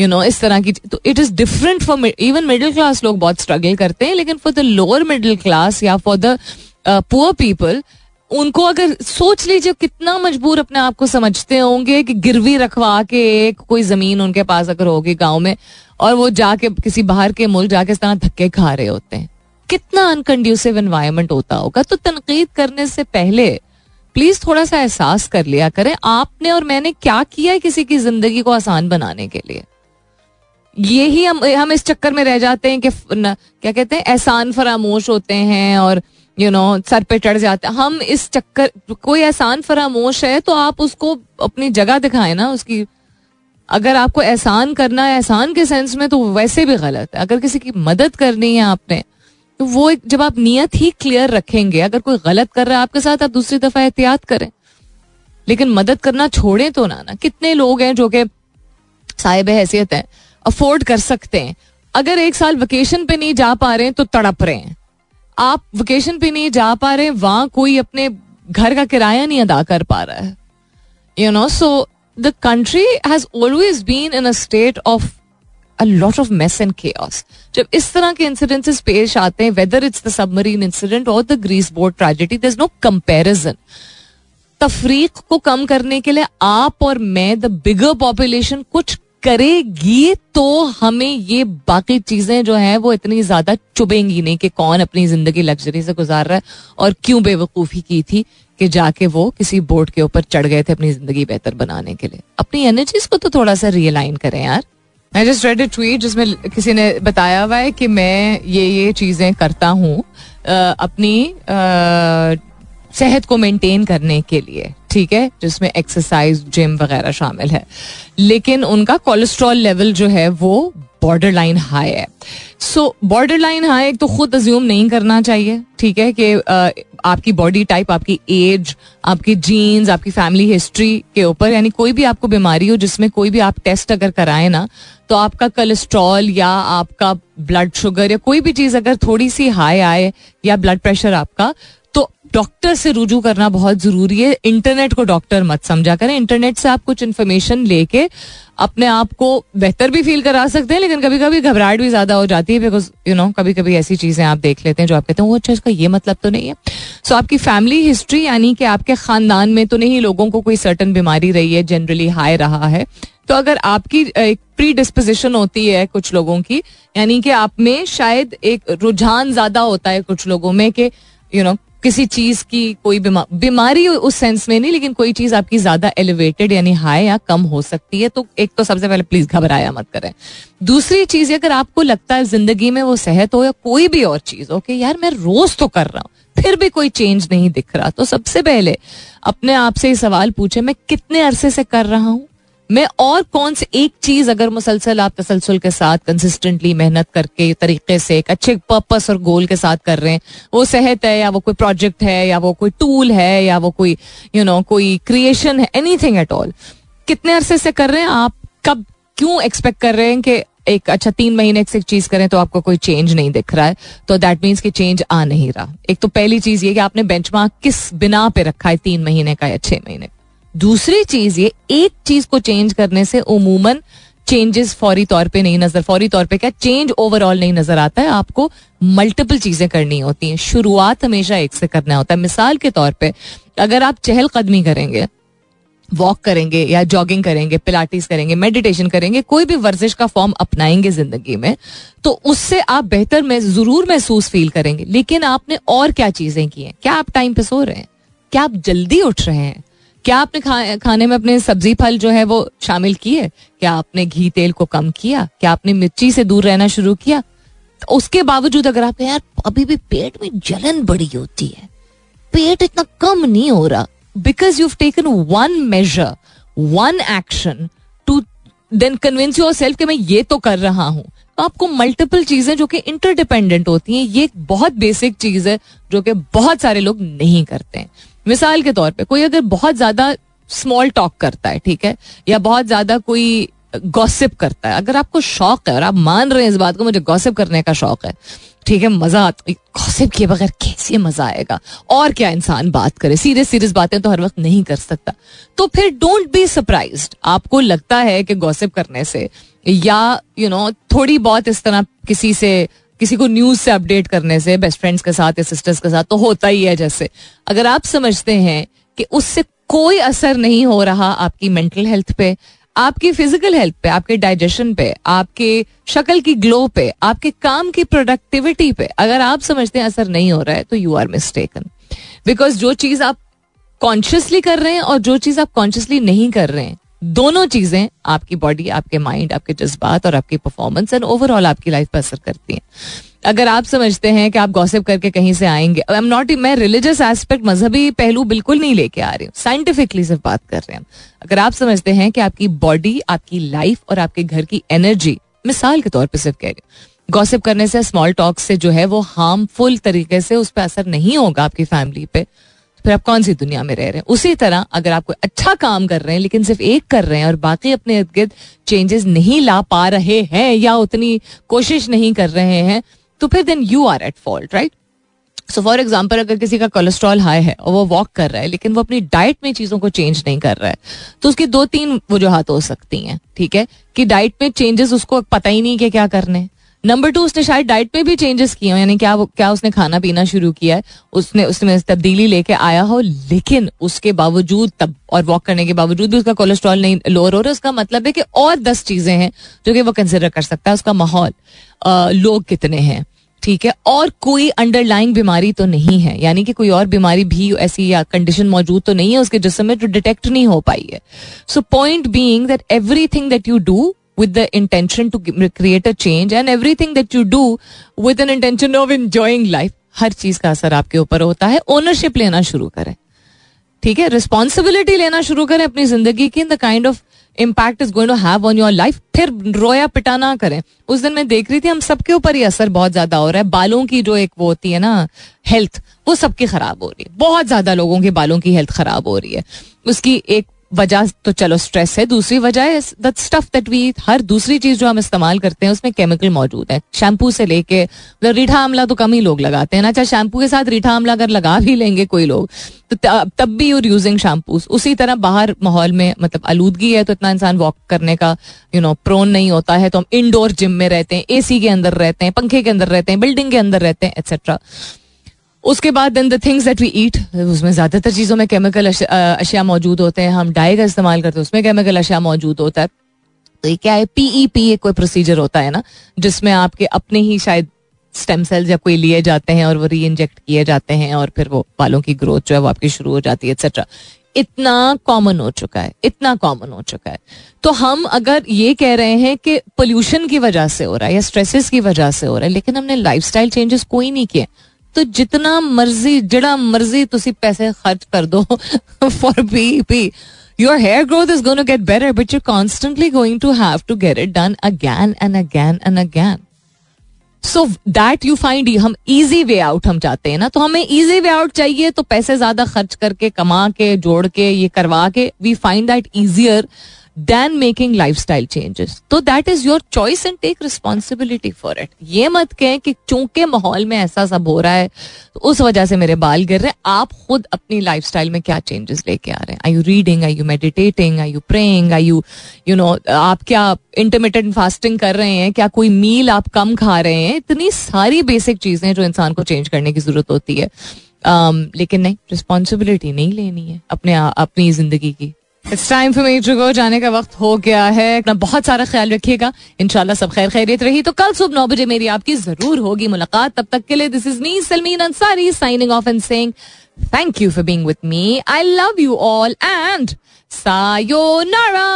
यू नो इस तरह की तो it is different for even middle class लोग बहुत स्ट्रगल करते हैं, लेकिन for the lower middle class या फॉर द पुअर पीपल उनको अगर सोच लीजिए कितना मजबूर अपने आप को समझते होंगे कि गिरवी रखवा के एक कोई ज़मीन उनके पास अगर होगी गाँव में, और वो जाके किसी बाहर के मुल्क जाके इस तरह धक्के खा रहे होते हैं। कितना अनकंड्यूसिव इन्वायरमेंट होता होगा तो तनकीद करने से पहले प्लीज़ थोड़ा सा एहसास कर लिया करें आपने और मैंने क्या किया है किसी की ज़िंदगी को आसान बनाने के लिए? यही हम हम इस चक्कर में रह जाते हैं कि न, क्या कहते हैं एहसान फरामोश होते हैं और यू you नो know, सर पे चढ़ जाते हैं। हम इस चक्कर कोई एहसान फरामोश है तो आप उसको अपनी जगह दिखाएँ ना उसकी अगर आपको एहसान करना है एहसान के सेंस में तो वैसे भी गलत है। अगर किसी की मदद करनी है आपने तो वो एक जब आप नियत ही क्लियर रखेंगे, अगर कोई गलत कर रहा है आपके साथ, आप दूसरी दफ़ा एहतियात करें। लेकिन मदद करना छोड़े तो ना ना। कितने लोग हैं जो कि साहिब हैसियत है अफोर्ड कर सकते हैं। अगर एक साल वेकेशन पे नहीं जा पा रहे हैं तो तड़प रहे हैं। आप वेकेशन पे नहीं जा पा रहे, वहाँ कोई अपने घर का किराया नहीं अदा कर पा रहा है। You know so the country has always been in a state of a lot of mess and cares जब इस तरह के इंसिडेंसेस पेश आते हैं whether it's the submarine incident और the Greece boat tragedy is no comparison तफरीक को कम करने के लिए आप और मैं द बिगर पॉपुलेशन कुछ करेगी तो हमें ये बाकी चीज़ें जो है, वो इतनी ज़्यादा चुभेंगी नहीं कि कौन अपनी ज़िंदगी लग्जरी से गुजार रहा है और क्यों बेवकूफ़ी की थी कि जाके वो किसी बोर्ड के ऊपर चढ़ गए थे अपनी ज़िंदगी बेहतर बनाने के लिए। अपनी एनर्जीज को तो थोड़ा सा रियलाइन करें यार। I just read a tweet जिसमें किसी ने बताया हुआ है कि मैं ये ये चीज़ें करता हूँ अपनी सेहत को मेंटेन करने के लिए, ठीक है? जिसमें एक्सरसाइज जिम वगैरह शामिल है। लेकिन उनका कोलेस्ट्रॉल लेवल जो है वो बॉर्डर लाइन हाई है। सो बॉर्डर लाइन हाई एक तो खुद अज्यूम नहीं करना चाहिए, ठीक है, कि आपकी बॉडी टाइप आपकी एज आपकी जीन्स आपकी फैमिली हिस्ट्री के ऊपर, यानी कोई भी आपको बीमारी हो, जिसमें कोई भी आप टेस्ट अगर कराए ना तो आपका कोलेस्ट्रॉल या आपका ब्लड शुगर या कोई भी चीज़ अगर थोड़ी सी हाई आए, या ब्लड प्रेशर आपका डॉक्टर से रुजू करना बहुत ज़रूरी है। इंटरनेट को डॉक्टर मत समझा करें। इंटरनेट से आप कुछ इन्फॉर्मेशन लेके अपने आप को बेहतर भी फील करा सकते हैं लेकिन कभी कभी घबराहट भी ज़्यादा हो जाती है बिकॉज़ यू नो कभी कभी ऐसी चीज़ें आप देख लेते हैं जो आप कहते हैं वो अच्छा इसका ये मतलब तो नहीं है। सो so, आपकी फैमिली हिस्ट्री यानी कि आपके खानदान में तो नहीं लोगों को कोई सर्टन बीमारी रही है जनरली हाई रहा है। तो अगर आपकी एक प्री डिस्पोजिशन होती है कुछ लोगों की यानी कि आप में शायद एक रुझान ज़्यादा होता है कुछ लोगों में कि यू नो किसी चीज़ की कोई बीमारी उस सेंस में नहीं, लेकिन कोई चीज़ आपकी ज़्यादा एलिवेटेड यानी हाई या कम हो सकती है तो एक तो सबसे पहले प्लीज़ घबराया मत करें। दूसरी चीज़ अगर आपको लगता है ज़िंदगी में वो सेहत हो या कोई भी और चीज़ हो कि यार मैं रोज तो कर रहा हूँ, फिर भी कोई चेंज नहीं दिख रहा तो सबसे पहले अपने आप से सवाल पूछे, मैं कितने अरसे से कर रहा हूँ? मैं और कौन से एक चीज़ अगर मुसलसल आप तसलसल के साथ कंसिस्टेंटली मेहनत करके, तरीके से एक अच्छे पर्पस और गोल के साथ कर रहे हैं, वो सेहत है या वो कोई प्रोजेक्ट है या वो कोई टूल है या वो कोई यू नो कोई क्रिएशन है एनीथिंग एट ऑल कितने अरसे से कर रहे हैं आप? कब क्यों एक्सपेक्ट कर रहे हैं कि एक अच्छा तीन महीने से एक चीज़ करें तो आपको कोई चेंज नहीं दिख रहा है? तो दैट मीन्स कि चेंज आ नहीं रहा। एक तो पहली चीज़ ये कि आपने बेंचमार्क किस बिना पे रखा है तीन महीने का या छह महीने दूसरी चीज़ ये, एक चीज़ को चेंज करने से उमूमन चेंजेस फौरी तौर पे नहीं नज़र, फौरी तौर पे क्या चेंज ओवरऑल नहीं नज़र आता है, आपको मल्टीपल चीज़ें करनी होती हैं। शुरुआत हमेशा एक से करना होता है। मिसाल के तौर पे, अगर आप चहलकदमी करेंगे वॉक करेंगे या जॉगिंग करेंगे पिलाटिस करेंगे मेडिटेशन करेंगे, कोई भी वर्जिश का फॉर्म अपनाएँगे ज़िंदगी में तो उससे आप बेहतर में, ज़रूर महसूस फील करेंगे। लेकिन आपने और क्या चीज़ें की हैं? क्या आप टाइम पे सो रहे हैं? क्या आप जल्दी उठ रहे हैं? क्या आपने खा, खाने में अपने सब्ज़ी फल जो है वो शामिल किए? क्या आपने घी तेल को कम किया? क्या आपने मिर्ची से दूर रहना शुरू किया? तो उसके बावजूद अगर आप यार अभी भी पेट में जलन बड़ी होती है पेट इतना कम नहीं हो रहा। Because you taken one major one action to then convince yourself कि मैं ये तो कर रहा हूँ। तो आपको मल्टीपल चीज़ें जो कि इंटरडिपेंडेंट होती हैं ये एक बहुत बेसिक चीज़ है जो कि बहुत सारे लोग नहीं करते हैं। मिसाल के तौर पे कोई अगर बहुत ज़्यादा स्मॉल टॉक करता है ठीक है? या बहुत ज़्यादा कोई गॉसिप करता है अगर आपको शौक है और आप मान रहे हैं इस बात को मुझे गॉसिप करने का शौक है ठीक है? मज़ा गॉसिप किए बगैर कैसे मज़ा आएगा? और क्या इंसान बात करे? सीरियस सीरियस बातें तो हर वक्त नहीं कर सकता। तो फिर डोंट बी सरप्राइज़ आपको लगता है कि गॉसिप करने से या यू you नो know, थोड़ी बहुत इस तरह किसी से किसी को न्यूज़ से अपडेट करने से बेस्ट फ्रेंड्स के साथ या सिस्टर्स के साथ तो होता ही है जैसे। अगर आप समझते हैं कि उससे कोई असर नहीं हो रहा आपकी मेंटल हेल्थ पे, आपकी फ़िज़िकल हेल्थ पे, आपके डाइजेशन पे, आपके शक्ल की ग्लो पे, आपके काम की प्रोडक्टिविटी पे, अगर आप समझते हैं असर नहीं हो रहा है तो यू आर मिस्टेकन बिकॉज़ जो चीज़ आप कॉन्शियसली कर रहे हैं और जो चीज़ आप कॉन्शियसली नहीं कर रहे हैं दोनों चीज़ें आपकी बॉडी आपके माइंड आपके जज्बात और आपकी परफॉर्मेंस एंड ओवरऑल आपकी लाइफ पर असर करती हैं। अगर आप समझते हैं कि आप गॉसिप करके कहीं से आएँगे आई एम नॉट मैं रिलीजियस एस्पेक्ट मजहबी पहलू बिल्कुल नहीं लेके आ रही हूँ साइंटिफिकली सिर्फ़ बात कर रहे हैं। अगर आप समझते हैं कि आपकी बॉडी आपकी लाइफ और आपके घर की एनर्जी मिसाल के तौर पर सिर्फ़ कह रही हूँ गॉसिप करने से स्मॉल टॉक से जो है वो हार्मफुल तरीके से उस पर असर नहीं होगा आपकी फैमिली पे। फिर आप कौन सी दुनिया में रह रहे हैं? उसी तरह अगर आप कोई अच्छा काम कर रहे हैं, लेकिन सिर्फ़ एक कर रहे हैं और बाकी अपने इर्द गिर्द चेंजेस नहीं ला पा रहे हैं या उतनी कोशिश नहीं कर रहे हैं तो फिर then you are at fault right so for example अगर किसी का कोलेस्ट्रॉल हाई है और वो वॉक कर रहा है, लेकिन वो अपनी डाइट में चीज़ों को चेंज नहीं कर रहा है तो उसकी दो तीन वजूहत हो सकती हैं, ठीक है? कि डाइट में चेंजेस उसको पता ही नहीं कि क्या करने नंबर टू उसने शायद डाइट में भी चेंजेस किए यानी क्या क्या उसने खाना पीना शुरू किया है? उसने उसमें तब्दीली लेके आया हो, लेकिन उसके बावजूद तब और वॉक करने के बावजूद भी उसका कोलेस्ट्रॉल नहीं लोअर हो रहा है। उसका मतलब है कि और दस चीज़ें हैं जो कि वो कंसिडर कर सकता है, उसका माहौल। लोग कितने हैं? ठीक है? और कोई अंडरलाइंग बीमारी तो नहीं है। यानी कि कोई और बीमारी भी ऐसी या कंडीशन मौजूद तो नहीं है उसके जिसम जो डिटेक्ट नहीं हो पाई है। So point being that everything that you do with the intention to create a change and everything that you do with an intention of enjoying life. हर चीज़ का असर आपके ऊपर होता है। ओनरशिप लेना शुरू करें। ठीक है? रिस्पॉन्सिबिलिटी लेना शुरू करें अपनी ज़िंदगी की। In the kind of impact is going to have on your life फिर रोया पिटा ना करें। उस दिन मैं देख रही थी, हम सबके ऊपर ही असर बहुत ज़्यादा हो रहा है। बालों की जो एक वो होती है ना हेल्थ वो सबकी खराब हो रही है। बहुत ज़्यादा लोगों के बालों की हेल्थ खराब हो रही है। उसकी एक वजह तो चलो स्ट्रेस है, दूसरी वजह स्टफ़ दैट वी हर दूसरी चीज़ जो हम इस्तेमाल करते हैं, उसमें केमिकल मौजूद है। शैम्पू से लेके मतलब रीठा आमला तो कम ही लोग लगाते हैं ना अच्छा शैम्पू के साथ रीठा आमला अगर लगा भी लेंगे कोई लोग तो तब भी यूर यूजिंग शैम्पू उसी तरह बाहर माहौल में मतलब आलूदगी है तो इतना इंसान वॉक करने का यू नो प्रोन नहीं होता है तो हम इंडोर जिम में रहते हैं एसी के अंदर रहते हैं, पंखे के अंदर रहते हैं बिल्डिंग के अंदर रहते हैं एक्सेट्रा उसके बाद then the things that we eat उसमें ज़्यादातर चीज़ों में केमिकल अशिया मौजूद होते हैं, हम डाई का इस्तेमाल करते हैं, उसमें केमिकल अशिया मौजूद होता है। तो ये क्या है? पीई पी एक कोई प्रोसीजर होता है ना, जिसमें आपके अपने ही शायद स्टेम सेल्स या कोई लिए जाते हैं और वो री इंजेक्ट किए जाते हैं और फिर वो बालों की ग्रोथ जो है वो आपकी शुरू हो जाती है एक्सेट्रा इतना कॉमन हो चुका है, इतना कॉमन हो चुका है। तो हम अगर ये कह रहे हैं कि पोल्यूशन की वजह से हो रहा है या स्ट्रेसेस की वजह से हो रहा है, लेकिन हमने लाइफस्टाइल चेंजेस कोई नहीं किए। तो जितना मर्ज़ी, जड़ा मर्ज़ी तुम पैसे खर्च कर दो for B P your hair growth is going to get better but you constantly going to have to get it done again and again and again so that you find hmm easy way out हम चाहते हैं ना तो हमें इजी वे आउट चाहिए तो पैसे ज़्यादा खर्च करके, कमा के, जोड़ के, ये करवा के we find that easier than making life style changes तो that is your choice and take responsibility for it ये मत कहें कि चूँकि माहौल में ऐसा सब हो रहा है तो उस वजह से मेरे बाल गिर रहे हैं। आप खुद अपनी लाइफ स्टाइल में क्या चेंजेस लेके आ रहे हैं? I you reading I you meditating I you praying I you you know आप क्या इंटरमीडियंट फास्टिंग कर रहे हैं? क्या कोई मील आप कम खा रहे हैं? इतनी सारी बेसिक चीज़ें जो इंसान को चेंज करने की ज़रूरत होती है। Um, लेकिन नहीं रिस्पॉन्सिबिलिटी नहीं लेनी है अपने अपनी ज़िंदगी की। It's time for me to go जाने का वक्त हो गया है। अपना बहुत सारा ख्याल रखिएगा। इंशाल्लाह सब खैर खैरियत रही। तो कल सुबह नौ बजे मेरी आपकी ज़रूर होगी मुलाकात। तब तक के लिए this is me Salmeen Ansari signing off and saying thank you for being with me I love you all and sayonara